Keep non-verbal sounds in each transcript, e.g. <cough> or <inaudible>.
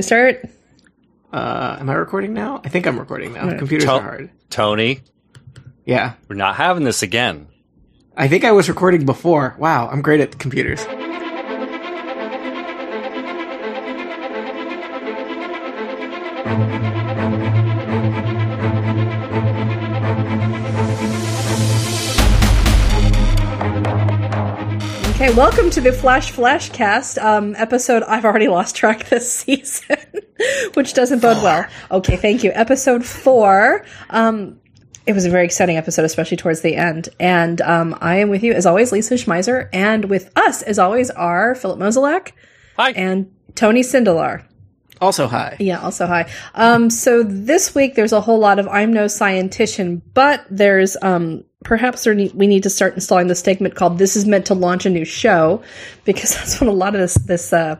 Start. Uh, am I recording now? I think I'm recording now. Computers To- are hard. Tony, Yeah. we're not having this again. I think I was recording before. Wow, I'm great at computers. Welcome to the Flash Flashcast um, episode. I've already lost track this <laughs> season, which doesn't bode well. Okay, thank you. Episode four. Um, it was a very exciting episode, especially towards the end. And um, I am with you, as always, Lisa Schmeiser, and with us, as always, are Philip Mozolak Hi. and Tony Sindelar. Also, high. Yeah, also high. Um, so this week there's a whole lot of I'm no scientician, but there's um, perhaps there need, we need to start installing the statement called "This is meant to launch a new show," because <laughs> that's what a lot of this this uh,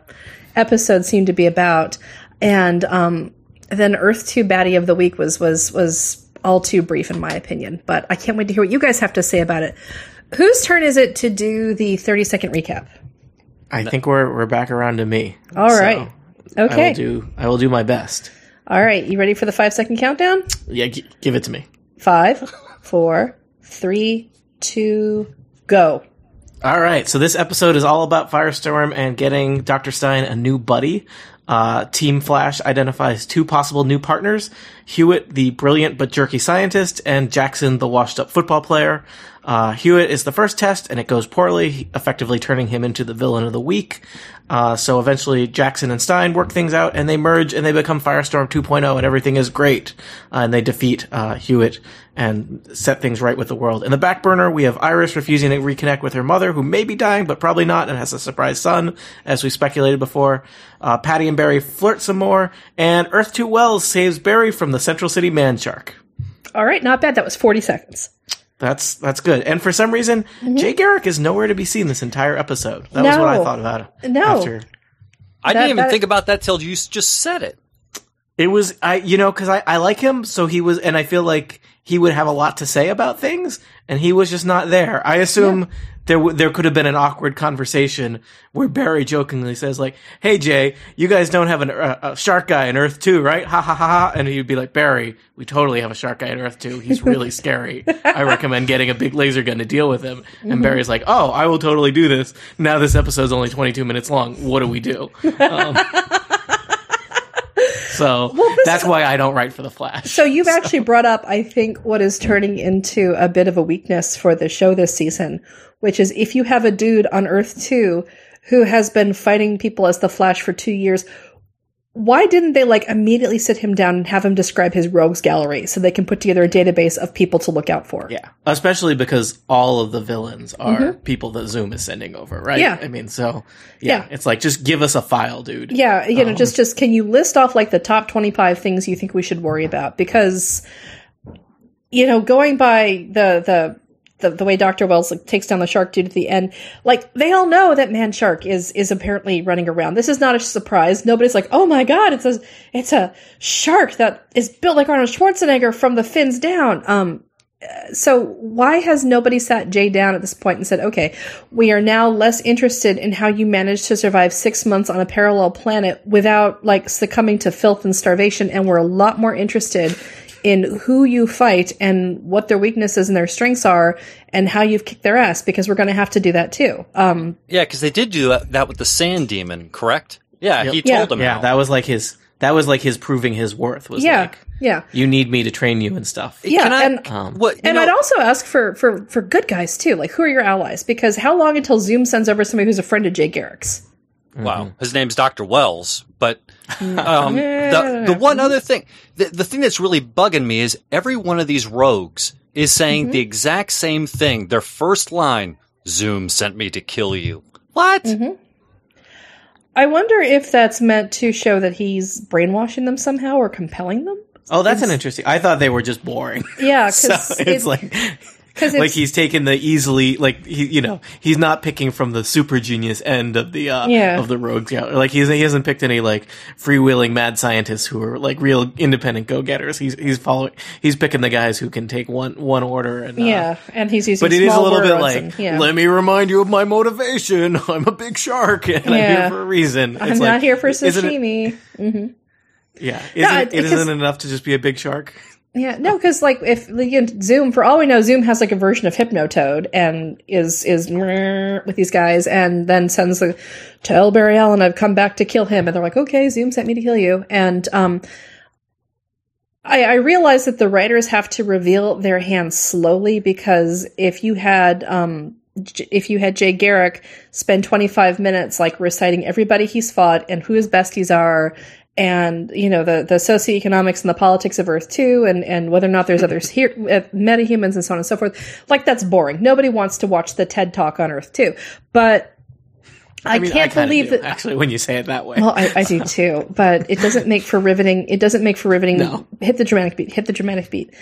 episode seemed to be about. And um, then Earth Two Baddie of the Week was was was all too brief in my opinion, but I can't wait to hear what you guys have to say about it. Whose turn is it to do the 30 second recap? I think we're we're back around to me. All So, right. I Okay. will do. I will do my best. All right. You ready for the five second countdown? Yeah, g- give it to me. Five, four, three, two, go. All right, so this episode is all about Firestorm and getting Dr. Stein a new buddy. Uh, Team Flash identifies two possible new partners Hewitt, the brilliant but jerky scientist, and Jackson, the washed up football player. Uh, Hewitt is the first test, and it goes poorly, effectively turning him into the villain of the week. Uh, so eventually Jackson and Stein work things out, and they merge, and they become Firestorm 2.0, and everything is great. Uh, and they defeat uh, Hewitt and set things right with the world. In the back burner, we have Iris refusing to reconnect with her mother, who may be dying, but probably not, and has a surprise son, as we speculated before. Uh, Patty and Barry flirt some more, and Earth 2 Wells saves Barry from the Central City man shark. All right, not bad. That was 40 seconds. That's that's good. And for some reason, mm-hmm. Jay Garrick is nowhere to be seen this entire episode. That was what I thought about it. No. After. I That- didn't even that- think about that till you just said it. It was I you know cuz I I like him so he was and I feel like he would have a lot to say about things and he was just not there. I assume there w- there could have been an awkward conversation where Barry jokingly says like, "Hey Jay, you guys don't have an, uh, a shark guy in Earth 2, right?" Ha ha ha ha and he'd be like, "Barry, we totally have a shark guy in Earth 2. He's really <laughs> scary. I recommend getting a big laser gun to deal with him." And Barry's like, "Oh, I will totally do this." Now this episode's only 22 minutes long. What do we do? <laughs> Um, so that's why I don't write for the Flash. So you've actually brought up, I think, what is turning into a bit of a weakness for the show this season, which is if you have a dude on Earth 2 who has been fighting people as the Flash for two years, why didn't they like immediately sit him down and have him describe his rogues gallery so they can put together a database of people to look out for? Yeah, especially because all of the villains are people that Zoom is sending over, right? Yeah. I mean, so yeah, Yeah. it's like just give us a file, dude. Yeah, you Um, know, just just can you list off like the top 25 things you think we should worry about because you know, going by the the the, the way Dr. Wells like, takes down the shark dude at the end, like they all know that Man Shark is is apparently running around. This is not a surprise. Nobody's like, "Oh my god, it's a it's a shark that is built like Arnold Schwarzenegger from the fins down." Um so why has nobody sat Jay down at this point and said, okay, we are now less interested in how you managed to survive six months on a parallel planet without like succumbing to filth and starvation, and we're a lot more interested in who you fight and what their weaknesses and their strengths are and how you've kicked their ass because we're going to have to do that too. Um, Yeah, because they did do that, that with the sand demon, correct? Yeah, he Yeah. told him. Yeah, how. that was like his. That was like his proving his worth. Was yeah, like, yeah. you need me to train you and stuff. Yeah, Can I, and- Um, what? And know, I'd also ask for, for, for good guys too. Like, who are your allies? Because how long until Zoom sends over somebody who's a friend of Jay Garrick's? Wow, his name's Doctor Wells, but Mm. um, the the one other thing, the the thing that's really bugging me is every one of these rogues is saying Mm-hmm. the exact same thing. Their first line: "Zoom sent me to kill you." What? Mm-hmm. I wonder if that's meant to show that he's brainwashing them somehow or compelling them. Oh, that's an interesting. I thought they were just boring. Yeah, <laughs> so because it's like 'Cause like he's taken the easily, like he, you know, he's not picking from the super genius end of the uh, Yeah. of the rogues. Yeah, like he's he hasn't picked any like freewheeling mad scientists who are like real independent go getters. He's he's following. He's picking the guys who can take one one order and uh, yeah, and he's using. But it is a little bit like, and- yeah. let me remind you of my motivation. <laughs> I'm a big shark, and I'm here for a reason. I'm It's not here for sashimi. yeah, isn't No, it, it isn't enough to just be a big shark. Yeah, no, because like if you know, Zoom, for all we know, Zoom has like a version of Hypnotoad and is is with these guys, and then sends the tell Barry Allen I've come back to kill him, and they're like, okay, Zoom sent me to kill you, and um, I, I realize that the writers have to reveal their hand slowly because if you had um. If you had Jay Garrick spend 25 minutes like reciting everybody he's fought and who his besties are and you know the the socioeconomics and the politics of Earth too, and and whether or not there's others here, uh, metahumans and so on and so forth. Like that's boring. Nobody wants to watch the TED Talk on Earth too. But I, mean, can't kinda believe do, that. actually when you say it that way. Well, I, I do <laughs> too, but it doesn't make for riveting. It doesn't make for riveting. No. Hit the dramatic beat. Hit the dramatic beat.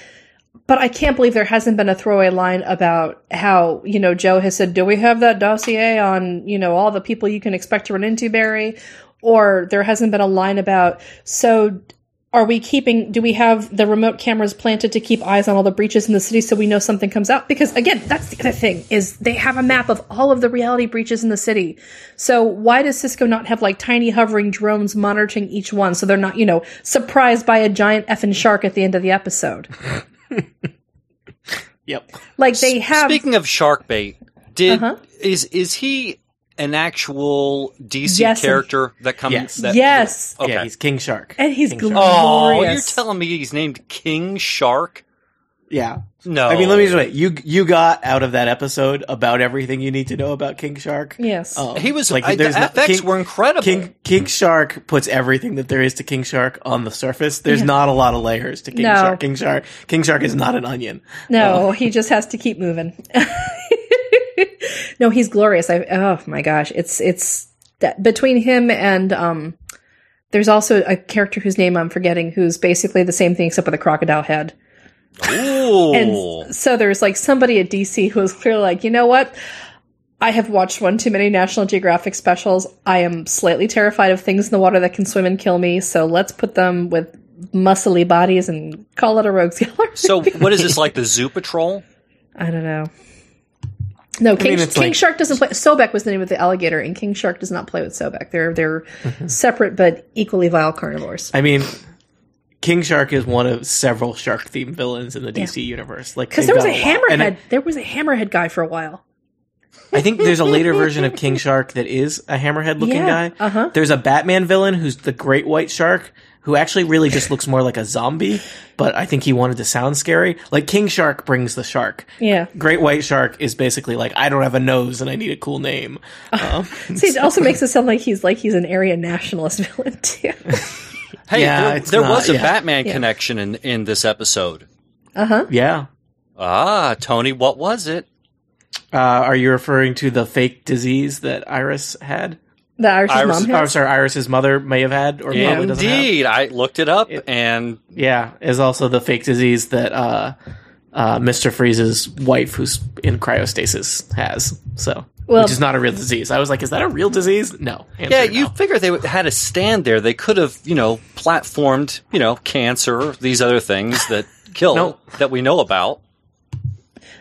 But I can't believe there hasn't been a throwaway line about how you know Joe has said, "Do we have that dossier on you know all the people you can expect to run into, Barry?" Or there hasn't been a line about so. Are we keeping? Do we have the remote cameras planted to keep eyes on all the breaches in the city so we know something comes out? Because again, that's the other thing is they have a map of all of the reality breaches in the city. So why does Cisco not have like tiny hovering drones monitoring each one so they're not you know surprised by a giant effing shark at the end of the episode? <laughs> yep. Like they have. Speaking of shark bait, did Uh-huh. is is he an actual DC Yes, and- character that comes? Yes. That, yes, Okay. Yeah, he's King Shark. and he's King Shark. Oh, you're telling me he's named King Shark? Yeah. No. I mean, let me just wait. You you got out of that episode about everything you need to know about King Shark. Yes. Um, He was like I, the there's not- FX King- were incredible. King King Shark puts everything that there is to King Shark on the surface. There's not a lot of layers to King No. Shark. King Shark King Shark is not an onion. No, he just has to keep moving. <laughs> <laughs> no, he's glorious. I oh my gosh, it's it's that between him and um there's also a character whose name I'm forgetting who's basically the same thing except with a crocodile head. Ooh. And so there's like somebody at DC who was clearly like, you know what? I have watched one too many National Geographic specials. I am slightly terrified of things in the water that can swim and kill me. So let's put them with muscly bodies and call it a rogues gallery. so <laughs> what is this like the Zoo Patrol? I don't know. No, King, mean, King like- Shark doesn't play. Sobek was the name of the alligator, and King Shark does not play with Sobek. They're they're mm-hmm. separate but equally vile carnivores. I mean, King Shark is one of several shark themed villains in the DC universe. Like Because there was a got lot. And hammerhead. there was a hammerhead guy for a while. I, I think there's a later version of King Shark that is a hammerhead looking Yeah, guy. uh-huh. There's a Batman villain who's the Great White Shark. Who actually really just looks more like a zombie, but I think he wanted to sound scary. Like King Shark brings the shark. Yeah. Great White Shark is basically like I don't have a nose and I need a cool name. <laughs> Um, See, it also makes it sound like he's like he's an Aryan nationalist <laughs> villain too. <laughs> Hey, Yeah, there, there not- was a yeah. Batman Yeah. connection in in this episode. Uh huh. Yeah. Ah, Tony, what was it? Uh, are you referring to the fake disease that Iris had? The Irish's Iris- mom Oh, sorry, Iris's mother may have had, or probably doesn't have. Indeed, I looked it up, and Yeah, is also the fake disease that uh, uh, Mister Freeze's wife, who's in cryostasis, has. So, Well- which is not a real disease. I was like, is that a real disease? No. Answer yeah, no. you figure they had a stand there. They could have, you know, platformed, you know, cancer, these other things that kill No. that we know about.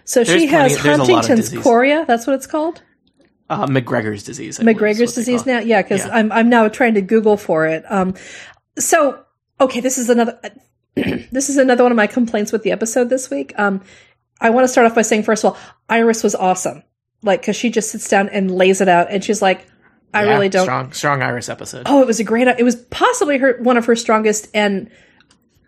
So There's she has plenty- there's a lot of Huntington's chorea. That's what it's called. uh, McGregor's disease. I McGregor's disease now. Yeah, because Yeah. I'm I'm now trying to Google for it. Um, so okay, this is another <clears throat> this is another one of my complaints with the episode this week. Um, I want to start off by saying first of all, Iris was awesome. Like, because she just sits down and lays it out, and she's like, "I Yeah, really don't." strong, strong Iris episode. Oh, it was a great. It was possibly her one of her strongest, and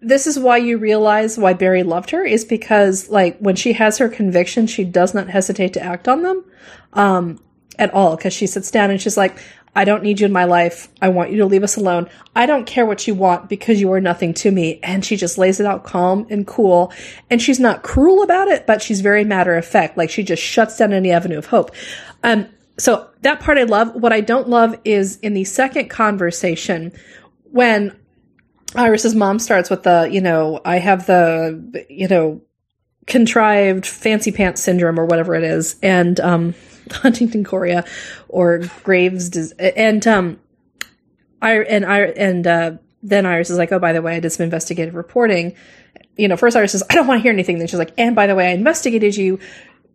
this is why you realize why Barry loved her is because like when she has her convictions, she does not hesitate to act on them, um, at all. Because she sits down and she's like, "I don't need you in my life. I want you to leave us alone. I don't care what you want because you are nothing to me." And she just lays it out calm and cool, and she's not cruel about it, but she's very matter of fact. Like she just shuts down any avenue of hope. Um, so that part I love. What I don't love is in the second conversation when Iris's mom starts with the, you know, I have the, you know, contrived fancy pants syndrome or whatever it is, and um, <laughs> Huntington chorea or Graves and um, I and I and uh, then Iris is like, oh, by the way, I did some investigative reporting. You know, first Iris says, I don't want to hear anything. Then she's like, and by the way, I investigated you.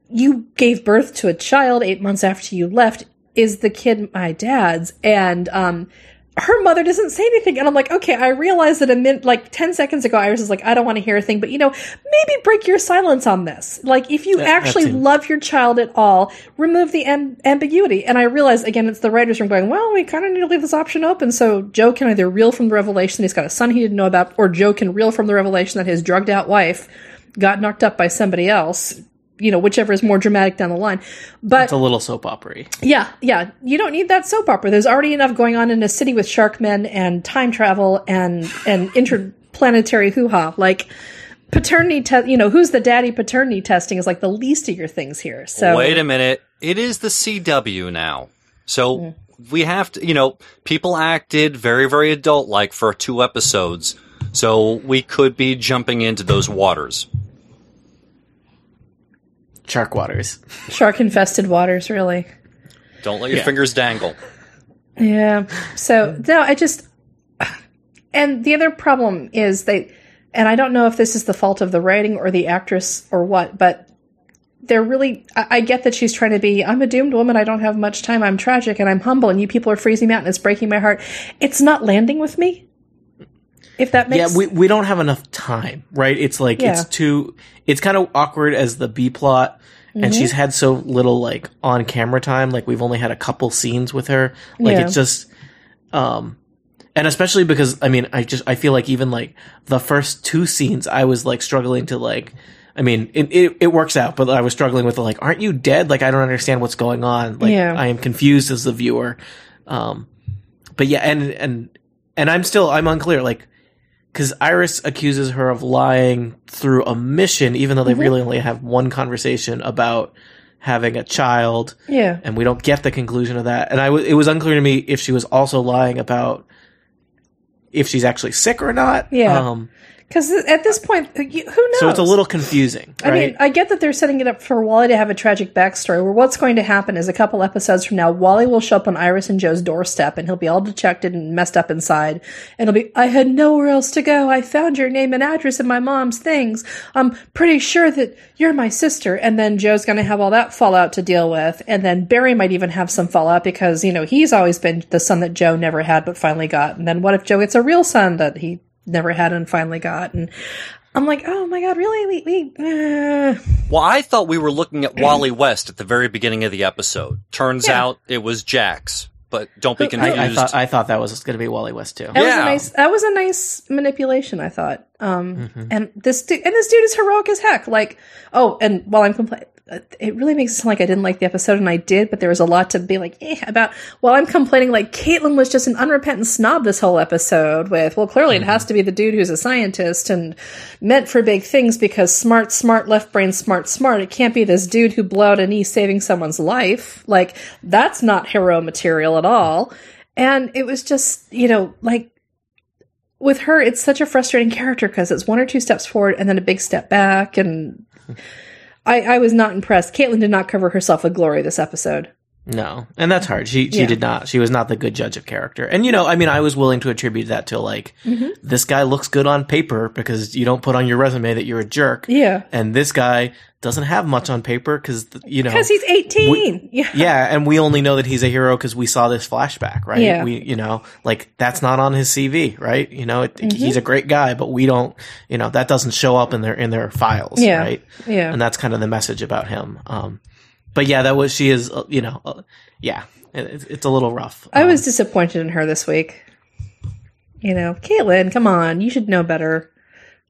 You gave birth to a child eight months after you left. Is the kid my dad's? And um, her mother doesn't say anything. And I'm like, okay, I realize that a minute, like 10 seconds ago, Iris is like, I don't want to hear a thing, but you know, maybe break your silence on this. Like, if you That- actually that love your child at all, remove the am- ambiguity. And I realize, again, it's the writer's room going, well, we kind of need to leave this option open. So Joe can either reel from the revelation that he's got a son he didn't know about, or Joe can reel from the revelation that his drugged out wife got knocked up by somebody else. You know, whichever is more dramatic down the line. But It's a little soap opera yeah, yeah. You don't need that soap opera. There's already enough going on in a city with shark men and time travel and and interplanetary hoo ha. Like paternity test. You know, who's the daddy? Paternity testing is like the least of your things here. So Wait a minute. It is the CW now. So mm. we have to, you know, people acted very, very adult like for two episodes. So we could be jumping into those waters. Shark waters. shark infested waters, really. Don't let your Yeah. fingers dangle. Yeah. So no, I just and the other problem is they and I don't know if this is the fault of the writing or the actress or what, but they're really I, I get that she's trying to be I'm a doomed woman, I don't have much time, I'm tragic and I'm humble and you people are freezing me out and it's breaking my heart. It's not landing with me. If that makes Yeah, we we don't have enough time, right? It's like Yeah. it's too it's kind of awkward as the B plot Mm-hmm. and she's had so little like on camera time, like we've only had a couple scenes with her. Like Yeah. it's just um and especially because I mean, I just I feel like even like the first two scenes I was like struggling to like I mean, it, it, it works out, but I was struggling with like, aren't you dead? Like, I don't understand what's going on. Like, Yeah. I am confused as the viewer. Um, but yeah, and, and, and I'm still, I'm unclear. Like, cause Iris accuses her of lying through a mission, even though they really only have one conversation about having a child Yeah. and we don't get the conclusion of that. And I w- it was unclear to me if she was also lying about if she's actually sick or not. Yeah. Um, Because at this point, who knows? so it's a little confusing, I right? mean, I get that they're setting it up for Wally to have a tragic backstory. Where what's going to happen is a couple episodes from now, Wally will show up on Iris and Joe's doorstep, and he'll be all dejected and messed up inside, and he'll be, "I had nowhere else to go. I found your name and address in my mom's things. I'm pretty sure that you're my sister." And then Joe's going to have all that fallout to deal with, and then Barry might even have some fallout because you know he's always been the son that Joe never had but finally got. And then what if Joe gets a real son that he never had and finally got? And I'm like, oh my god, really? We, we uh, Well, I thought we were looking at Wally West at the very beginning of the episode. Turns Yeah. out it was Jax. But don't be confused. I, I thought I thought that was going to be Wally West too. that was a Yeah. nice. That was a nice manipulation, I thought. Um, Mm-hmm. and this dude, and this dude is heroic as heck. Like, oh, and while I'm complaining, it really makes it sound like I didn't like the episode, and I did, but there was a lot to be like eh, about. While I'm complaining, like Caitlin was just an unrepentant snob this whole episode. With well, clearly Mm-hmm. it has to be the dude who's a scientist and meant for big things because smart, smart, left brain, smart, smart. It can't be this dude who blew out a knee saving someone's life. Like that's not hero material at all. And it was just, you know, like with her, it's such a frustrating character because it's one or two steps forward and then a big step back. And <laughs> I, I was not impressed. Caitlin did not cover herself with glory this episode. No, and that's hard. She she Yeah. did not. She was not the good judge of character. And you know, I mean, I was willing to attribute that to like Mm-hmm. this guy looks good on paper because you don't put on your resume that you're a jerk. Yeah. And this guy doesn't have much on paper because you know Because he's 18. <laughs> yeah. yeah, and we only know that he's a hero because we saw this flashback, right? Yeah. We, you know, like that's not on his CV, right? You know, it, Mm-hmm. he's a great guy, but we don't, you know, that doesn't show up in their in their files, Yeah. right? Yeah. And that's kind of the message about him. Um, but yeah, that was she is, uh, you know, uh, yeah, it, it's- it's a little rough. I Um, was disappointed in her this week. You know, Caitlin, come on, you should know better.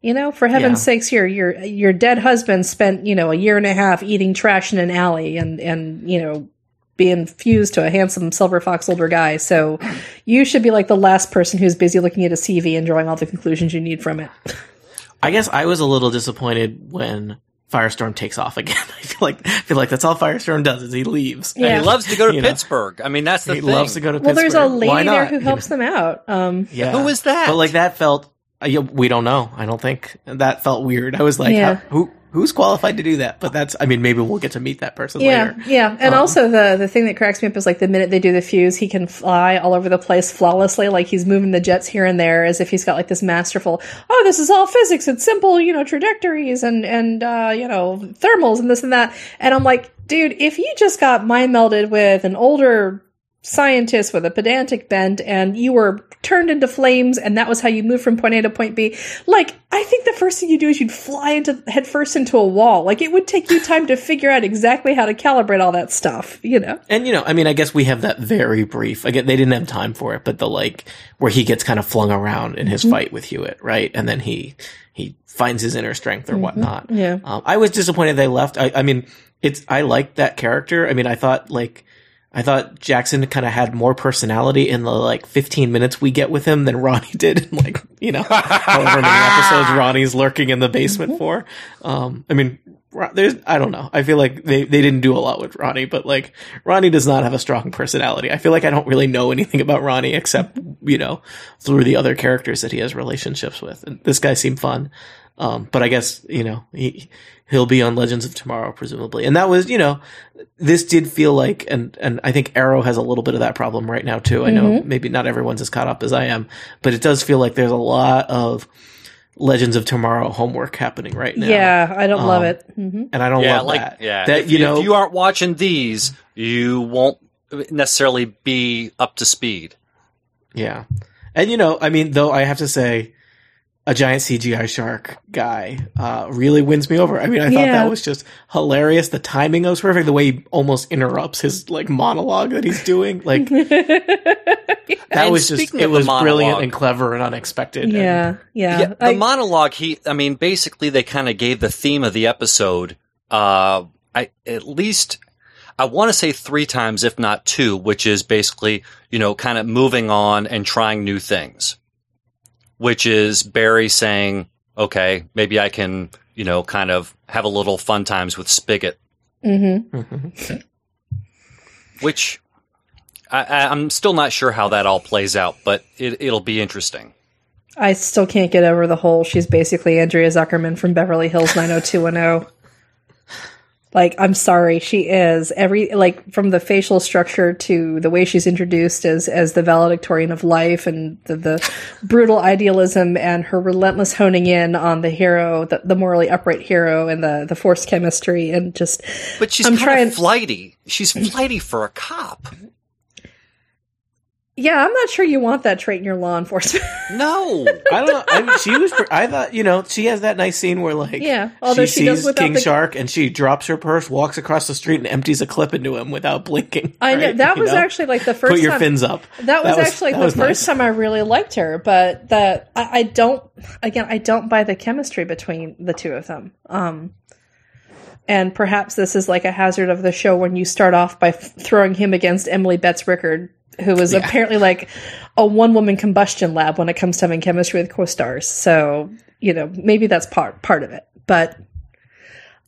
You know, for heaven's Yeah. sakes, your your your dead husband spent you know a year and a half eating trash in an alley and and you know being fused to a handsome silver fox older guy. So you should be like the last person who's busy looking at a CV and drawing all the conclusions you need from it. I guess I was a little disappointed when Firestorm takes off again. <laughs> I feel like I feel like that's all Firestorm does is he leaves. Yeah. And he loves to go to You know. Pittsburgh. I mean, that's the He thing. loves to go to Well, Pittsburgh. Well, there's a lady there not? who You helps know? them out. Um, <laughs> Yeah. who was that? But like that felt. Uh, yeah, we don't know. I don't think that felt weird. I was like, Yeah. how, who who's qualified to do that? But that's, I mean, maybe we'll get to meet that person Yeah, later. yeah, and Um, also the the thing that cracks me up is like the minute they do the fuse, he can fly all over the place flawlessly, like he's moving the jets here and there, as if he's got like this masterful. Oh, this is all physics. It's simple, you know, trajectories and and uh, you know thermals and this and that. And I'm like, dude, if you just got mind melded with an older scientist with a pedantic bent and you were turned into flames and that was how you moved from point A to point B. Like, I think the first thing you do is you'd fly into head first into a wall. Like it would take you <laughs> time to figure out exactly how to calibrate all that stuff, you know? And you know, I mean, I guess we have that very brief. Again, they didn't have time for it, but the like where he gets kind of flung around in his fight with Hewitt, right? And then he he finds his inner strength or whatnot. Yeah. Um, I was disappointed they left. I, I mean, it's I liked that character. I mean, I thought like I thought Jackson kind of had more personality in the like 15 minutes we get with him than Ronnie <laughs> did in like, you know, however many episodes <laughs> Ronnie's lurking in the basement for. Um, I mean, there's, I don't know. I feel like they, they didn't do a lot with Ronnie, but like Ronnie does not have a strong personality. I feel like I don't really know anything about Ronnie except, you know, through the other characters that he has relationships with. And this guy seemed fun. Um, but I guess, you know, he, he'll be on Legends of Tomorrow, presumably. And that was, you know, this did feel like, and, and I think Arrow has a little bit of that problem right now too. I know maybe not everyone's as caught up as I am, but it does feel like there's a lot of Legends of Tomorrow homework happening right now. Yeah, I don't love Um, it. hmm And I don't yeah, love like that. yeah. That, if, you know, if you aren't watching these, you won't necessarily be up to speed. Yeah. And you know, I mean, though I have to say, a giant CGI shark guy uh, really wins me over. I mean, I thought Yeah. that was just hilarious. The timing was perfect. The way he almost interrupts his like monologue that he's doing, like <laughs> that And was just it of the was brilliant and clever and unexpected. and- Yeah, yeah. Yeah, the I- monologue. He, I mean, basically, they kind of gave the theme of the episode. Uh, I at least I want to say three times, if not two, which is basically you know kind of moving on and trying new things. Which is Barry saying, "Okay, maybe I can you know kind of have a little fun times with Spivot," mhm. Mhm. which. I, I- I'm still not sure how that all plays out, but it, it'll be interesting. I still can't get over the whole she's basically Andrea Zuckerman from Beverly Hills 90210. Like, I'm sorry, she is. Every like from the facial structure to the way she's introduced as as the valedictorian of life and the, the brutal idealism and her relentless honing in on the hero, the, the morally upright hero and the the forced chemistry and just But she's I'm kind trying- of flighty. She's flighty for a cop. Yeah, I'm not sure you want that trait in your law enforcement. <laughs> No. I don't. I mean, she was. I thought you know she has that nice scene where like Yeah, although she she sees King the- Shark and she drops her purse, walks across the street, and empties a clip into him without blinking. I know that You was know? actually like the first put your time fins up. That was, actually that the was first nice. time I really liked her, but that I, I don't. Again, I don't buy the chemistry between the two of them. Um, and perhaps this is like a hazard of the show when you start off by f- throwing him against Emily Bett Rickards, who is apparently like a one woman combustion lab when it comes to having chemistry with co-stars. So you know maybe that's part part of it, but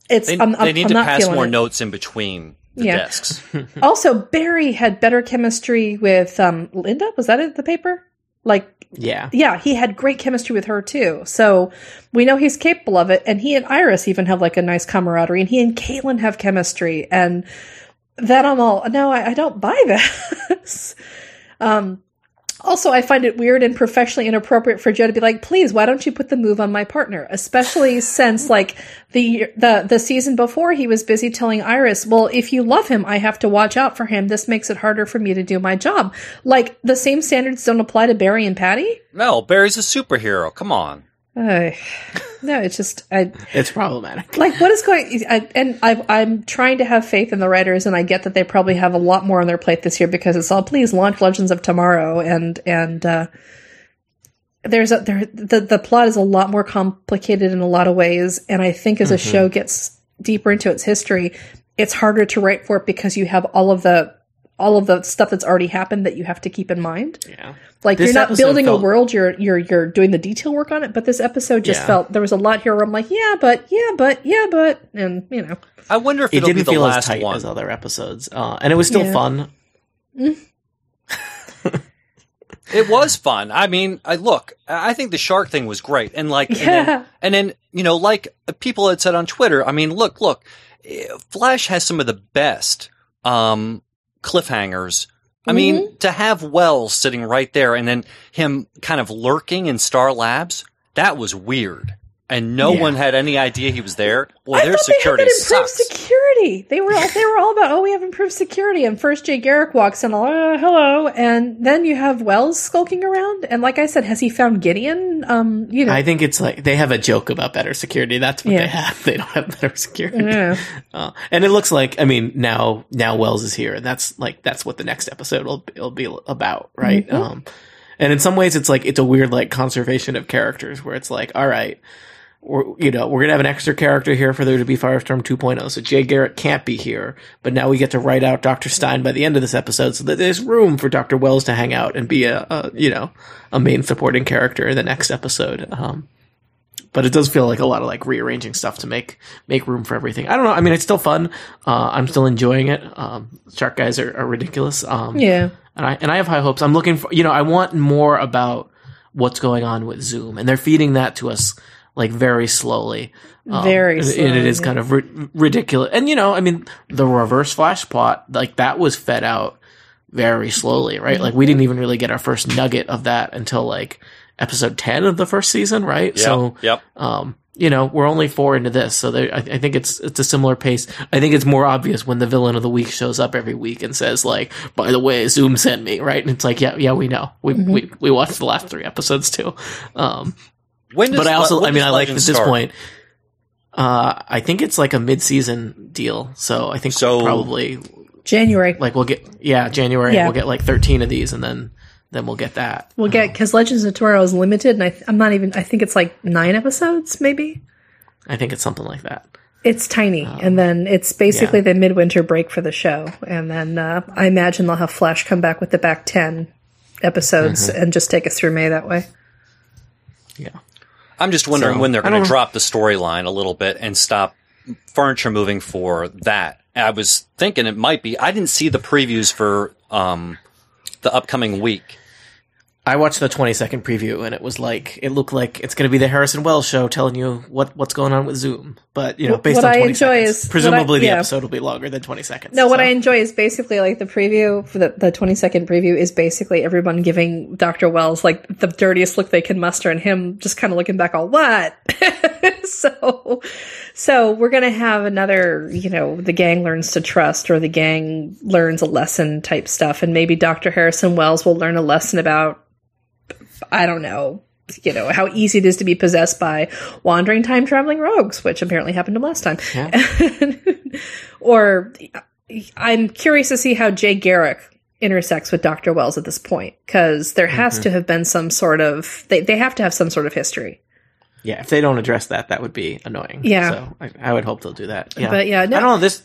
it's They, I'm, they I'm- need I'm to pass more it. notes in between the Yeah. desks. <laughs> Also, Barry had better chemistry with um, Linda. Was that it? The paper? Like Yeah. yeah, he had great chemistry with her too. So we know he's capable of it. And he and Iris even have like a nice camaraderie, and he and Caitlin have chemistry. And that I'm all no, I, I don't buy <laughs> this. um, also, I find it weird and professionally inappropriate for Joe to be like, "Please, why don't you put the move on my partner?" Especially <laughs> since like the the the season before, he was busy telling Iris, "Well, if you love him, I have to watch out for him. This makes it harder for me to do my job." Like the same standards don't apply to Barry and Patty. No, Barry's a superhero. Come on. Uh, <laughs> no, it's just I It's problematic. like what is going. I, and I, I'm trying to have faith in the writers, and I get that they probably have a lot more on their plate this year because it's all please launch Legends of Tomorrow, and and uh, there's a there the the plot is a lot more complicated in a lot of ways, and I think as a show gets deeper into its history, it's harder to write for it because you have all of the all of the stuff that's already happened that you have to keep in mind. Yeah. Like This you're not building felt- a world, you're you're you're doing the detail work on it. But this episode just Yeah. felt there was a lot here where I'm like, yeah, but yeah, but yeah, but and you know, I wonder if It it'll didn't the feel as tight one. as other episodes, uh, and it was still Yeah. fun. <laughs> It was fun. I mean, I look, I think the shark thing was great. And like, and, Yeah. then, and then, you know, like people had said on Twitter, I mean, look, look, eh, Flash has some of the best, um, cliffhangers. I mean, mm-hmm. to have Wells sitting right there and then him kind of lurking in Star Labs, that was weird. And no Yeah. one had any idea he was there. Well, I their thought they security had improved sucks. security. They were all, they were all about oh we have improved security. And first Jay Garrick walks in, uh, hello, and then you have Wells skulking around. And like I said, has he found Gideon? Um, you know, I think it's like they have a joke about better security. That's what Yeah. they have. <laughs> They don't have better security. Yeah. <laughs> Uh, and it looks like, I mean, now now Wells is here, and that's like that's what the next episode will will be about, right? Mm-hmm. Um, and in some ways, it's like it's a weird like conservation of characters, where it's like, all right, we're you know we're gonna have an extra character here for there to be Firestorm 2.0, so Jay Garrick can't be here, but now we get to write out Doctor Stein by the end of this episode, so that there's room for Doctor Wells to hang out and be a, a you know a main supporting character in the next episode. Um, but it does feel like a lot of like rearranging stuff to make make room for everything. I don't know. I mean, it's still fun. Uh, I'm still enjoying it. Um, Shark guys are, are ridiculous. Um, yeah. and I and I have high hopes. I'm looking for you know I want more about what's going on with Zoom, and they're feeding that to us like very slowly. Um, Very and- and it is kind of ri- ridiculous. And you know, I mean, the reverse flash plot like that was fed out very slowly, right? Like we didn't even really get our first nugget of that until like episode ten of the first season, right? Yep, So yep. um, you know, we're only four into this, so they, I, I think it's it's a similar pace. I think it's more obvious when the villain of the week shows up every week and says like, "By the way, Zoom sent me," right? And it's like, yeah, yeah, we know, we we, we watched the last three episodes too. Um, When does but I also, when I mean, I like at this start? point. Uh, I think it's like a mid-season deal, so I think So- probably January. like we'll get yeah January. Yeah. We'll get like thirteen of these, and then then we'll get that. We'll get because Legends of Tomorrow is limited, and I, I'm not even. I think it's like nine episodes, maybe. I think it's something like that. It's tiny, and then it's basically the midwinter break for the show, and then uh, I imagine they'll have Flash come back with the back ten episodes and just take us through May that way. Yeah. I'm just wondering So, when they're going to drop the storyline a little bit and stop furniture moving for that. I was thinking it might be. I didn't see the previews for um, the upcoming week. I watched the 20 second preview and it was like it looked like it's going to be the Harrison Wells show telling you what what's going on with Zoom. But you know, based what on I enjoy seconds, is- what I- presumably the yeah. episode will be longer than 20 seconds. No, what So- I enjoy is basically like the preview for the, the 20 second preview is basically everyone giving Dr. Wells like the dirtiest look they can muster and him just kind of looking back all what? <laughs> so, so we're going to have another, you know, the gang learns to trust or the gang learns a lesson type stuff. And maybe Dr. Harrison Wells will learn a lesson about, I don't know, you know, how easy it is to be possessed by wandering time traveling rogues, which apparently happened to him last time. <laughs> or I'm curious to see how Jay Garrick intersects with Dr. Wells at this point because there has Mm-hmm. to have been some sort of they, they have to have some sort of history. Yeah, if they don't address that, that would be annoying. Yeah. So I, I would hope they'll do that. Yeah. But yeah, no- I don't know. This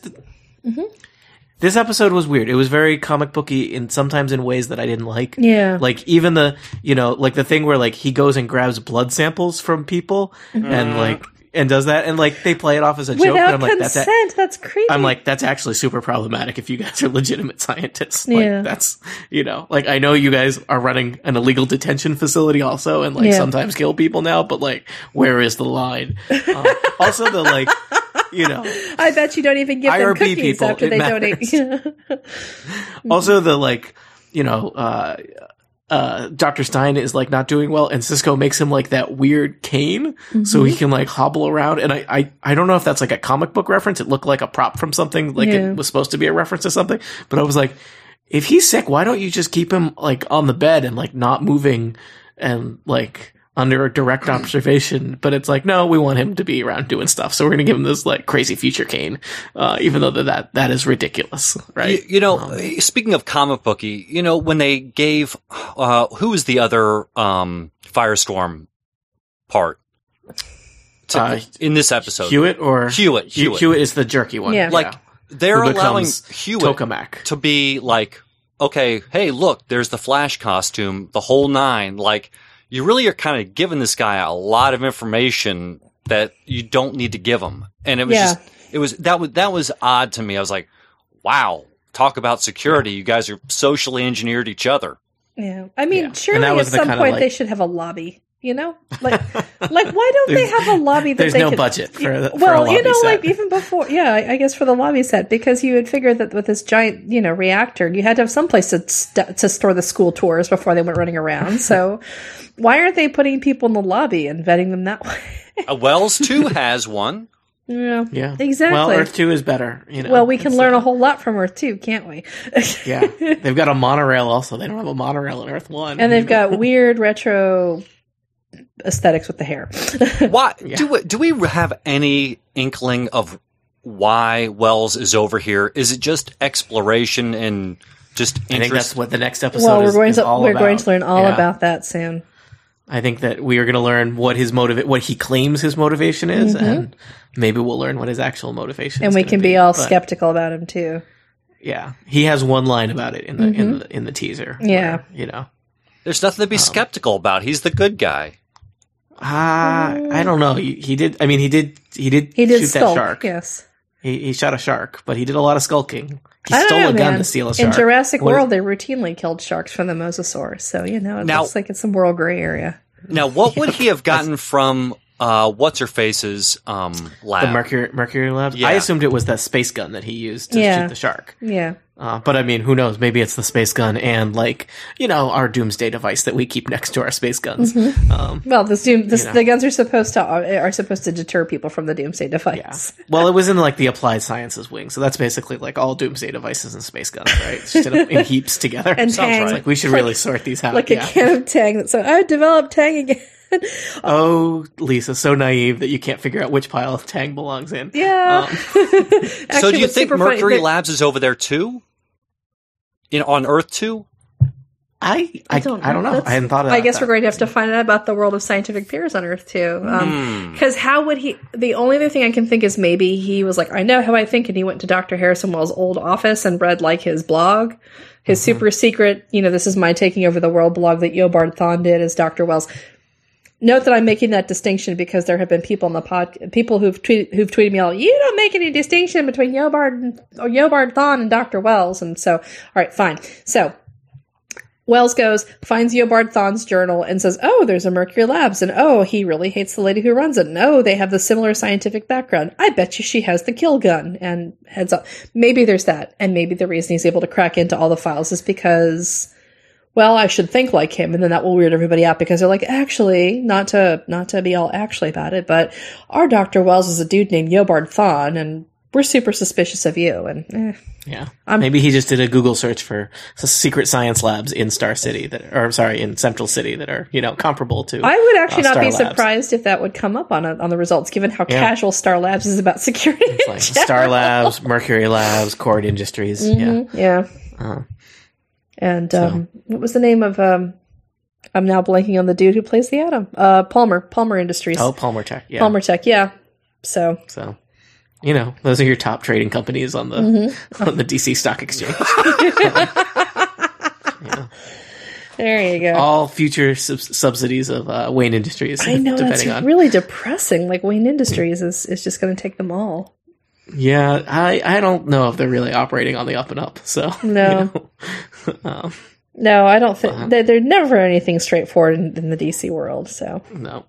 this episode was weird. It was very comic booky in sometimes in ways that I didn't like. Yeah. Like even the you know like the thing where like he goes and grabs blood samples from people mm-hmm. and like and does that and like they play it off as a joke. And Without I'm like that's a- consent, that's creepy. I'm like, that's actually super problematic if you guys are legitimate scientists. Like, Yeah. that's, you know, like, I know you guys are running an illegal detention facility also and, like, Yeah. sometimes kill people now, but, like, where is the line? Um, <laughs> also, the, like, you know, I bet you don't even give them cookies people, after they matters. donate. <laughs> also the, like, you know, uh, uh, Dr. Stein is like not doing well and Cisco makes him like that weird cane so Mm-hmm. he can like hobble around. And I, I, I don't know if that's like a comic book reference. It looked like a prop from something, like Yeah. it was supposed to be a reference to something, but I was like, if he's sick, why don't you just keep him like on the bed and like not moving and like under direct observation? But it's like, no, we want him to be around doing stuff. So we're going to give him this like crazy future cane, uh, even though that, that, that is ridiculous, right? You, you know, speaking of comic booky, you know, when they gave, uh, who was the other, um, Firestorm part? To- Uh, in this episode. Hewitt or Hewitt, Hewitt. Hewitt is the jerky one. Yeah. Like, they're allowing becomes Hewitt Tokamak. to be like, okay, hey, look, there's the Flash costume, the whole nine. Like, you really are kind of giving this guy a lot of information that you don't need to give him. And it was Yeah. just, it was, that was, that was odd to me. I was like, wow, talk about security. You guys are socially engineered each other. Yeah, I mean, Yeah. Surely at some point like- they should have a lobby. You know, like, like why don't they have a lobby? That there's they no could- budget for the- for a well, you know, set. like even before, yeah, I, I guess for the lobby set because you would figure that with this giant, you know, reactor, you had to have some place to st- to store the school tours before they went running around. So, <laughs> why aren't they putting people in the lobby and vetting them that way? Uh, Wells too has one. yeah, Yeah, Exactly. Well, Earth Two is better. You know. Well, we can learn uh, a whole lot from Earth too, can't we? Yeah, they've got a monorail. Also, they don't have a monorail in Earth One, and they've <laughs> got weird retro aesthetics with the hair. <laughs> Why do we, do we have any inkling of why Wells is over here? Is it just exploration and just I think interest? that's what the next episode well, we're is, going is to all we're about. going to learn all Yeah. about that soon. I think that we are going to learn what his motiva- what he claims his motivation is, and maybe we'll learn what his actual motivation. Mm-hmm. and we can be all But, skeptical about him too. Yeah, he has one line about it in the in the in the teaser. Mm-hmm. Yeah. where, you know. There's nothing to be skeptical about. He's the good guy. Ah, I don't know. He, he did. I mean, he did. He did. He did shoot skulk. that shark. Yes. He, he shot a shark, but he did a lot of skulking. He I stole know, a gun man. to steal a shark. In Jurassic What- World, they routinely killed sharks from the mosasaur. So you know, it Now- looks like it's some moral gray area. Now, what <laughs> would he have gotten from uh, what's her face's um, lab? the Mercury Mercury Labs. Yeah. I assumed it was that space gun that he used to Yeah. shoot the shark. Yeah. Uh, but I mean, who knows? Maybe it's the space gun and like you know our doomsday device that we keep next to our space guns. Mm-hmm. Um, Well, this doom, this, You know. the guns are supposed to are supposed to deter people from the doomsday device. yeah. Well, it was in like the applied sciences wing, so that's basically like all doomsday devices and space guns, right? It's just in, in <laughs> heaps together. And Sounds Tang, right. like we should really sort these out. like yeah. a can of Tang. That said, I developed Tang again. <laughs> Oh, Lisa, so naive that you can't figure out which pile of Tang belongs in. Yeah. Um, <laughs> so, do you think Mercury they- Labs is over there too? In on Earth too? I, I, I don't, know. That's- I hadn't thought of that. I guess we're going to have to find out about the world of scientific peers on Earth too. Because how would he? The only other thing I can think is maybe he was like, I know how I think, and he went to Dr. Harrison Wells' old office and read like his blog, his Mm-hmm. super secret. You know, this is my taking over the world blog that Eobard Thawne did as Dr. Wells. Note that I'm making that distinction because there have been people in the pod, people who've tweeted, who've tweeted me all, you don't make any distinction between Eobard or Eobard Thawne and Dr. Wells. And so, all right, fine. So Wells goes, finds Eobard Thawne's journal and says, Oh, there's a Mercury Labs, and oh, he really hates the lady who runs it. No, oh, they have the similar scientific background. I bet you she has the kill gun. And heads up. Maybe there's that. And maybe the reason he's able to crack into all the files is because, well, I should think like him, and then that will weird everybody out because they're like, actually, not to not to be all actually about it, but our Dr. Wells is a dude named Eobard Thawne, and we're super suspicious of you. And eh. Yeah. Maybe he just did a Google search for secret science labs in Star City that, or sorry, in Central City that are, you know, comparable to. I would actually uh, not Star be Labs. surprised if that would come up on a, on the results, given how Yeah. casual Star Labs is about security. Like. Star Labs, Mercury Labs, Kord Industries. Yeah. yeah. Uh, And um, what was the name of? Um, I'm now blanking on the dude who plays the Atom. Uh, Palmer, Palmer Industries, oh, Palmer Tech. Yeah. Palmer Tech. Yeah. So So, you know, those are your top trading companies on the Mm-hmm. on the DC Stock Exchange. <laughs> there you go. All future sub- subsidies of uh, Wayne Industries. I know that's on. really depressing. Like Wayne Industries is is just going to take them all. Yeah, I I don't know if they're really operating on the up and up. So <laughs> No. you know. <laughs> um, No, I don't think Uh-huh. they they're never anything straightforward in, in the DC world. So no.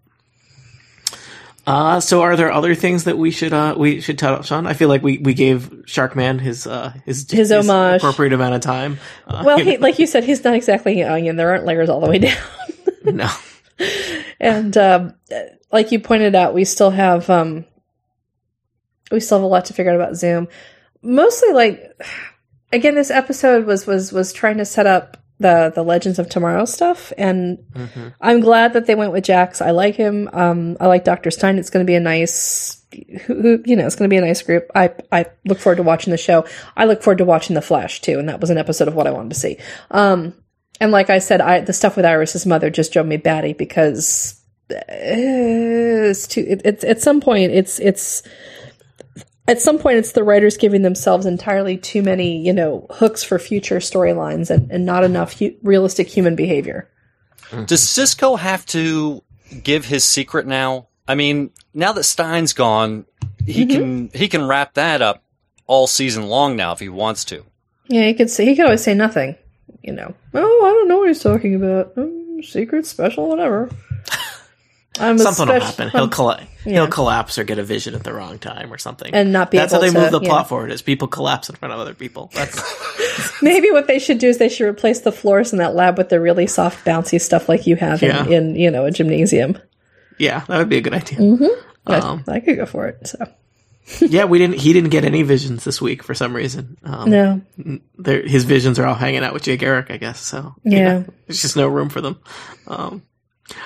Uh, so are there other things that we should uh we should touch on? I feel like we, we gave Sharkman his uh his His homage. appropriate amount of time. Uh, well, he, like you said, he's not exactly an onion. There aren't layers all the way <laughs> down. no, and um, like you pointed out, we still have um, we still have a lot to figure out about Zoom. Mostly, like again, this episode was was was trying to set up the the Legends of Tomorrow stuff, and I'm glad that they went with Jax. I like him. Um, I like Doctor Stein. It's going to be a nice. Who, who, you know, it's going to be a nice group. I I look forward to watching the show. I look forward to watching the Flash too, and that was an episode of what I wanted to see. Um, and like I said, I the stuff with Iris's mother just drove me batty because uh, it's too. It, it's at some point it's it's at some point it's the writers giving themselves entirely too many you know hooks for future storylines and, and not enough hu- realistic human behavior. Does Cisco have to give his secret now? I mean, now that Stein's gone, he can he can wrap that up all season long now if he wants to. Yeah, he could say he could always say nothing. you know, oh, I don't know what he's talking about. Mm, secret, special, whatever. I'm Something will happen. He'll colla- yeah. he'll collapse or get a vision at the wrong time or something. And not be That's how they move the yeah. plot forward. Is people collapse in front of other people. That's <laughs> Maybe what they should do is they should replace the floors in that lab with the really soft, bouncy stuff like you have Yeah. in, in you know a gymnasium. yeah, that would be a good idea. Mm-hmm. I- Um, I could go for it. So <laughs> yeah, we didn't. He didn't get any visions this week for some reason. Um, no, his visions are all hanging out with Jay Garrick, I guess. So you Yeah. know, there's just no room for them. Um,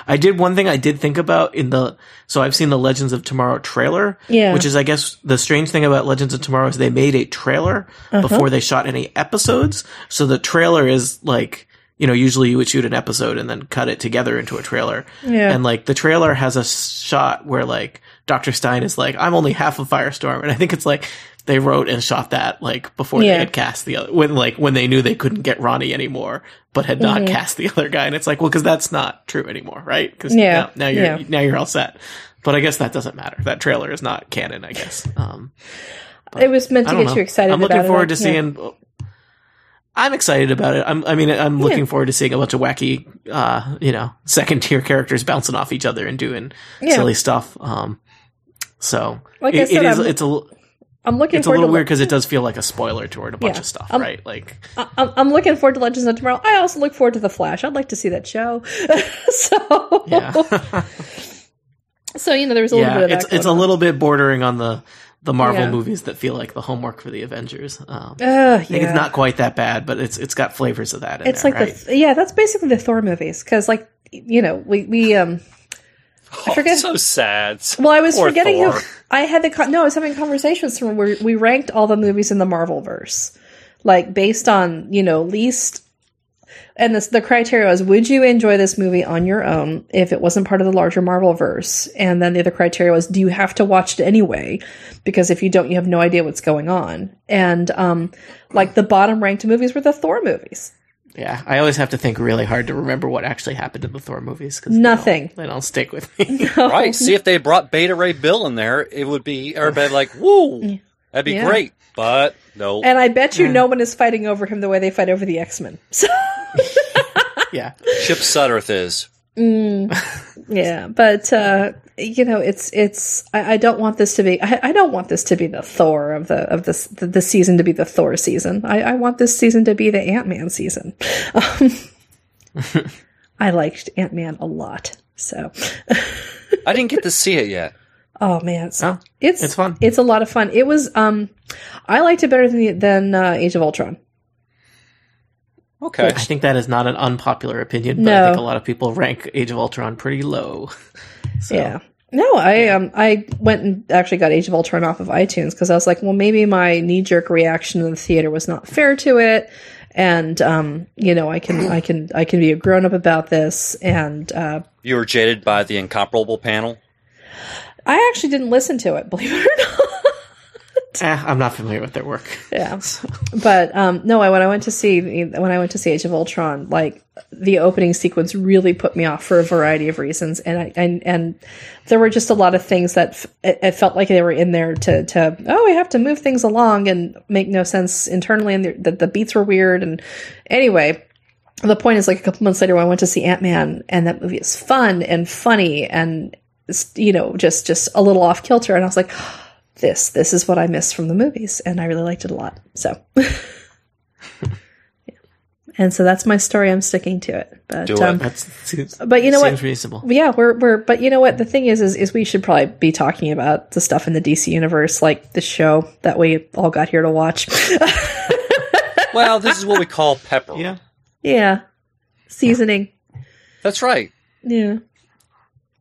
I did one thing I did think about in the so I've seen the Legends of Tomorrow trailer, Yeah. which is I guess the strange thing about Legends of Tomorrow is they made a trailer Uh-huh. before they shot any episodes, so the trailer is like you know usually you would shoot an episode and then cut it together into a trailer, Yeah. and like the trailer has a shot where like Dr. Stein is like I'm only half of Firestorm, and I think it's like they wrote and shot that like before Yeah. they had cast the other when like when they knew they couldn't get Ronnie anymore, but had not Mm-hmm. cast the other guy, and it's like well because that's not true anymore, right? Because Yeah. now, now you're Yeah. now you're all set. But I guess that doesn't matter. That trailer is not canon, I guess. Um, it was meant to get know. you excited. I'm looking about forward it. to Yeah. seeing. I'm excited about it. I'm, I mean, I'm looking forward to seeing a bunch of wacky, uh, you know, second tier characters bouncing off each other and doing Yeah. silly stuff. Um, so Like I said, it is. I'm- It's a. I'm looking It's a little weird because it does feel like a spoiler toward a bunch Yeah. of stuff, Um, right? Like, I- I'm, I'm looking forward to Legends of Tomorrow. I also look forward to the Flash. I'd like to see that show. <laughs> so yeah, <laughs> so you know there was a little yeah. bit of It's that. it's a on. little bit bordering on the the Marvel Yeah. movies that feel like the homework for the Avengers. Um, Uh, yeah. it's not quite that bad, but it's it's got flavors of that. In It's there, like right? the yeah, that's basically the Thor movies because like you know we we um I forget. so sad. well I was Poor forgetting who I had the con- no I was having conversations from where we ranked all the movies in the Marvel verse like based on you know least and this, the criteria was would you enjoy this movie on your own if it wasn't part of the larger Marvel verse and then the other criteria was do you have to watch it anyway because if you don't you have no idea what's going on and um like the bottom ranked movies were the Thor movies Yeah, I always have to think really hard to remember what actually happened in the Thor movies. Cause Nothing. They don't, they don't stick with me. <laughs> Right. See if they brought Beta Ray Bill in there, it would be everybody like, <laughs> woo, that'd be Yeah. great. But no. And I bet you no one is fighting over him the way they fight over the X Men. So <laughs> yeah, Chip Sutterth is. yeah, but uh, you know, it's it's. I, I don't want this to be. I, I don't want this to be the Thor of the of this the, the season to be the Thor season. I, I want this season to be the Ant Man season. Um, <laughs> I liked Ant Man a lot. So, I didn't get to see it yet. oh man, it's, Oh, it's it's fun. It's a lot of fun. It was. Um, I liked it better than the, than uh, Age of Ultron. Okay. I think that is not an unpopular opinion, but No. I think a lot of people rank Age of Ultron pretty low. <laughs> So, Yeah. No, I um I went and actually got Age of Ultron off of iTunes because I was like, well, maybe my knee jerk reaction in the theater was not fair to it, and um, you know, I can I can I can be a grown up about this, and uh, You were jaded by the incomparable panel. I actually didn't listen to it, <laughs> believe it or not. Eh, I'm not familiar with their work. yeah, <laughs> but um, no, I when I went to see when I went to see Age of Ultron, like the opening sequence really put me off for a variety of reasons, and I and and there were just a lot of things that f- it, felt like they were in there to to oh we have to move things along and make no sense internally, and the, the, the beats were weird, and anyway. The point is, like a couple months later, when I went to see Ant Man, and that movie is fun and funny, and you know, just just a little off kilter, and I was like, this this is what I missed from the movies, and I really liked it a lot. So. <laughs> and so that's my story. I'm sticking to it. But Do um, That's seems, But you know what? seems reasonable. yeah, we're we're. But you know what? The thing is, is is we should probably be talking about the stuff in the DC universe, like the show that we all got here to watch. <laughs> Well, this is what we call pepper. Yeah, yeah, seasoning. That's right. Yeah.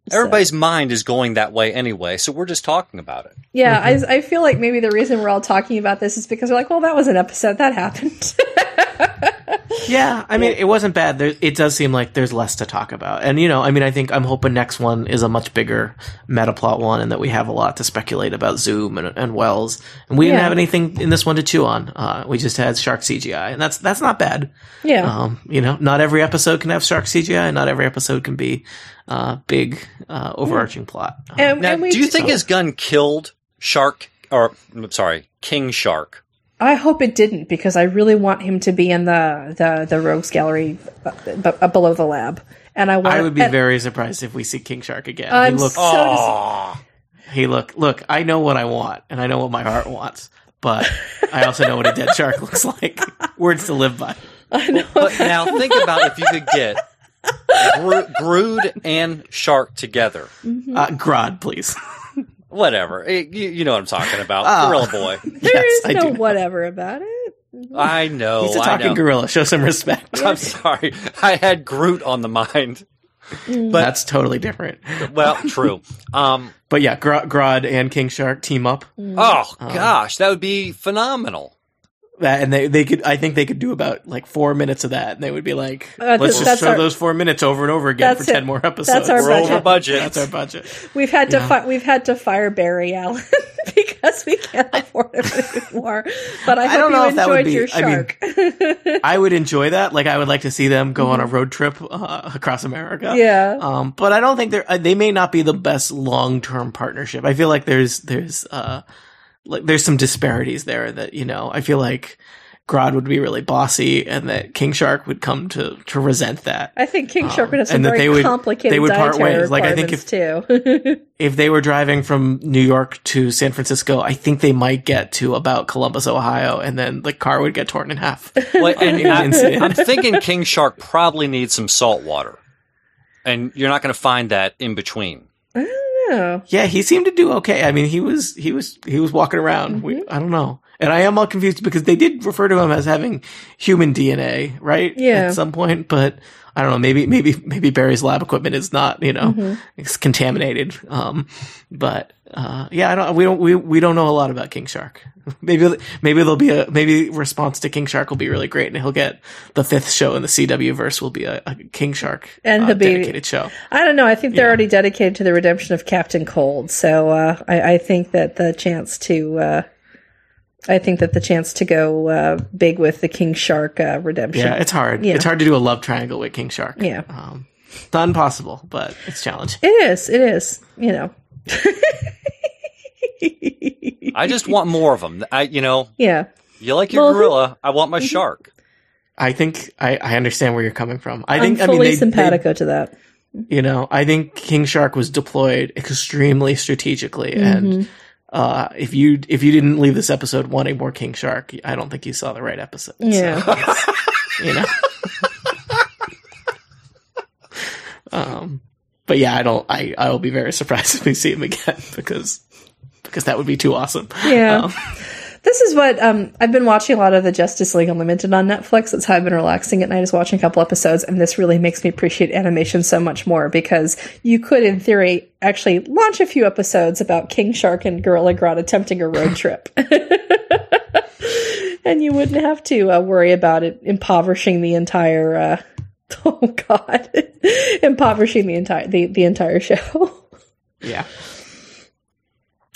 So- Everybody's mind is going that way anyway, so we're just talking about it. Yeah, I, I feel like maybe the reason we're all talking about this is because we're like, well, that was an episode that happened. <laughs> <laughs> yeah. I mean, it wasn't bad. There, it does seem like there's less to talk about, and you know, I mean, I think I'm hoping next one is a much bigger meta plot one, and that we have a lot to speculate about Zoom and, and Wells. And we didn't have anything in this one to chew on. Uh, we just had shark CGI, and that's that's not bad. yeah. Um, you know, not every episode can have shark CGI, and not every episode can be uh, big, uh, overarching plot. Uh, and, Now, and we do you d- think his gun killed Shark, or I'm sorry, King Shark? I hope it didn't because I really want him to be in the the the rogues gallery uh, b- uh, below the lab, and I want. I would be and very surprised if we see King Shark again. I'm he looks. so dis- Hey, look, look. I know what I want, and I know what my heart wants, but I also know what a dead shark <laughs> looks like. <laughs> Words to live by. I know. But now think about if you could get Gro- Grood and Shark together. Uh, Grodd, please. <laughs> Whatever. Eh, You, you know what I'm talking about. Oh. Gorilla Boy. <laughs> There Yes, is I no do. whatever about it. I know. He's a talking know. gorilla. Show some respect. I'm sorry. I had Groot on the mind. But that's totally different. Well, true. Um, But yeah, Gro- Grodd and King Shark team up, oh gosh, that would be phenomenal. That, and they they could. I think they could do about like four minutes of that, and they would be like, Uh, "Let's just show our- those four minutes over and over again for That's it. ten more episodes." That's our We're over budget. budget. That's our budget. We've had to Yeah. fi- we've had to fire Barry Allen <laughs> because we can't afford it anymore. But I hope don't know you if that would enjoyed be- your I mean- shark. <laughs> I would enjoy that. Like, I would like to see them go on a road trip uh, across America. yeah. Um, but I don't think they're. uh, They may not be the best long term partnership. I feel like there's there's uh like there's some disparities there that you know. I feel like Grodd would be really bossy, and that King Shark would come to to resent that. I think King Shark would um, have some and that very they would- complicated they would part ways. Like, I think if too. <laughs> If they were driving from New York to San Francisco, I think they might get to about Columbus, Ohio, and then the car would get torn in half. <laughs> Well, and In I, incident. I'm <laughs> thinking King Shark probably needs some salt water, and you're not going to find that in between. Oh, Yeah, he seemed to do okay. I mean, he was he was he was walking around. We, Mm-hmm. I don't know, and I am all confused because they did refer to him as having human DNA, right? Yeah. At some point, but I don't know. Maybe maybe maybe Barry's lab equipment is not you know Mm-hmm. it's contaminated. Um, but uh, yeah, I don't. We don't we we don't know a lot about King Shark. <laughs> Maybe maybe there'll be a maybe response to King Shark will be really great, and he'll get the fifth show in the CW verse will be a, a King Shark And uh, be- dedicated show. I don't know. I think they're already dedicated to the redemption of Captain Cold. So uh, I, I think that the chance to, uh, I think that the chance to go uh, big with the King Shark uh, redemption. Yeah, it's hard. Yeah. It's hard to do a love triangle with King Shark. Yeah. Um, it's not impossible, but it's challenging. It is. It is. You know. I just want more of them. I, you know, yeah. you like your Well, gorilla. I want my shark. I think I, I understand where you're coming from. I I'm think I fully mean they, simpatico to that. you know, I think King Shark was deployed extremely strategically, Mm-hmm. and uh, if you if you didn't leave this episode wanting more King Shark, I don't think you saw the right episode. So, Yeah. <laughs> you know. <laughs> um, but yeah, I don't. I I will be very surprised if we see him again because because that would be too awesome. Yeah. Um, This is what um, I've been watching a lot of the Justice League Unlimited on Netflix. That's how I've been relaxing at night, is watching a couple episodes, and this really makes me appreciate animation so much more because you could, in theory, actually launch a few episodes about King Shark and Gorilla Grodd attempting a road trip, <laughs> and you wouldn't have to uh, worry about it impoverishing the entire. Uh, <laughs> oh God, <laughs> impoverishing the entire the, the entire show. yeah.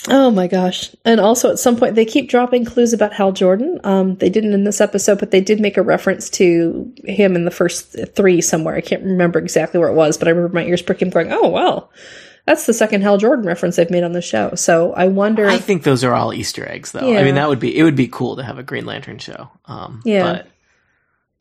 Oh my gosh. And also at some point they keep dropping clues about Hal Jordan. Um they didn't in this episode, but they did make a reference to him in the first three somewhere. I can't remember exactly where it was, but I remember my ears pricking going, Oh wow. That's the second Hal Jordan reference they've made on the show. So I wonder I think those are all Easter eggs, though. I mean, that would be it. Would be cool to have a Green Lantern show. Um, Yeah. But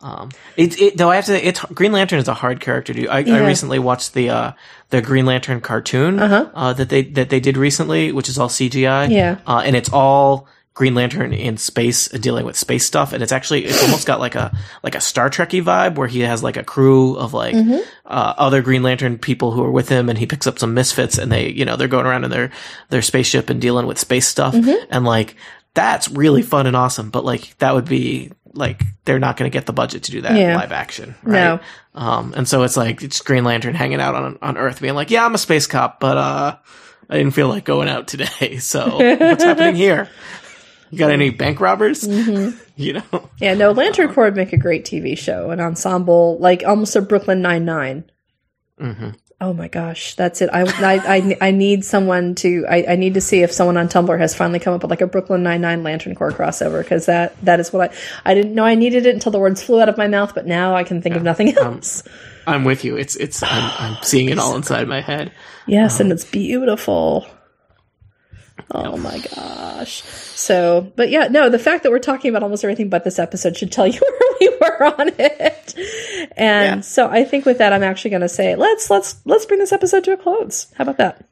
um, it, it though I have to. say, It's Green Lantern is a hard character to do. I, I recently watched the uh, the Green Lantern cartoon Uh-huh. uh, that they that they did recently, which is all CGI. Yeah. uh, and it's all. Green Lantern in space, uh, dealing with space stuff, and it's actually it's almost got like a like a Star Trekky vibe where he has like a crew of like Mm-hmm. uh, other Green Lantern people who are with him, and he picks up some misfits, and they you know they're going around in their their spaceship and dealing with space stuff, Mm-hmm. and like that's really fun and awesome. But like that would be like they're not going to get the budget to do that Yeah. live action, right? No. Um, and so it's like it's Green Lantern hanging out on on Earth, being like, yeah, I'm a space cop, but uh, I didn't feel like going out today. <laughs> So what's happening here? You got any bank robbers? Mm-hmm. <laughs> you know. Yeah, no, Lantern Corps would make a great TV show, an ensemble like almost a Brooklyn Nine Mm-hmm. Oh my gosh, that's it. I, I, I, I need someone to. I, I need to see if someone on Tumblr has finally come up with like a Brooklyn Nine Nine Lantern Corps crossover because that that is what I. I didn't know I needed it until the words flew out of my mouth, but now I can think of nothing um, else. I'm with you. It's it's I'm, I'm seeing it all inside my head. yes, and um, it's beautiful. Oh my gosh. So, but yeah, no, the fact that we're talking about almost everything but this episode should tell you <laughs> where we were on it. <laughs> And Yeah. so I think with that I'm actually going to say let's let's let's bring this episode to a close. How about that?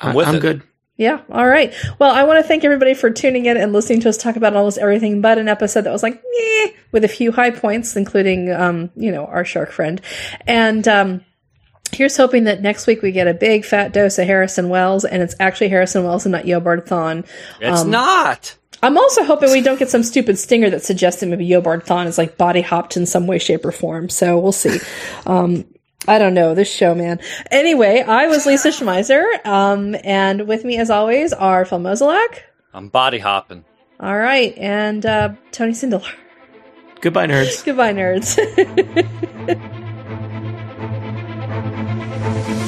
I'm with I'm good. Yeah. All right. Well, I want to thank everybody for tuning in and listening to us talk about almost everything but an episode that was like, meh, with a few high points, including, um, you know, our shark friend. And, um, here's hoping that next week we get a big fat dose of Harrison Wells and it's actually Harrison Wells and not Eobard Thawne. It's not. I'm also hoping we don't get some stupid stinger that suggests that maybe Eobard Thawne is like body hopped in some way, shape, or form. So we'll see. Um, I don't know this show, man. Anyway, I was Lisa Schmeiser, um, and with me, as always, are Phil Mozolak. I'm body hopping. All right, and uh, Tony Sindelar. Goodbye, nerds. Goodbye, nerds. <laughs>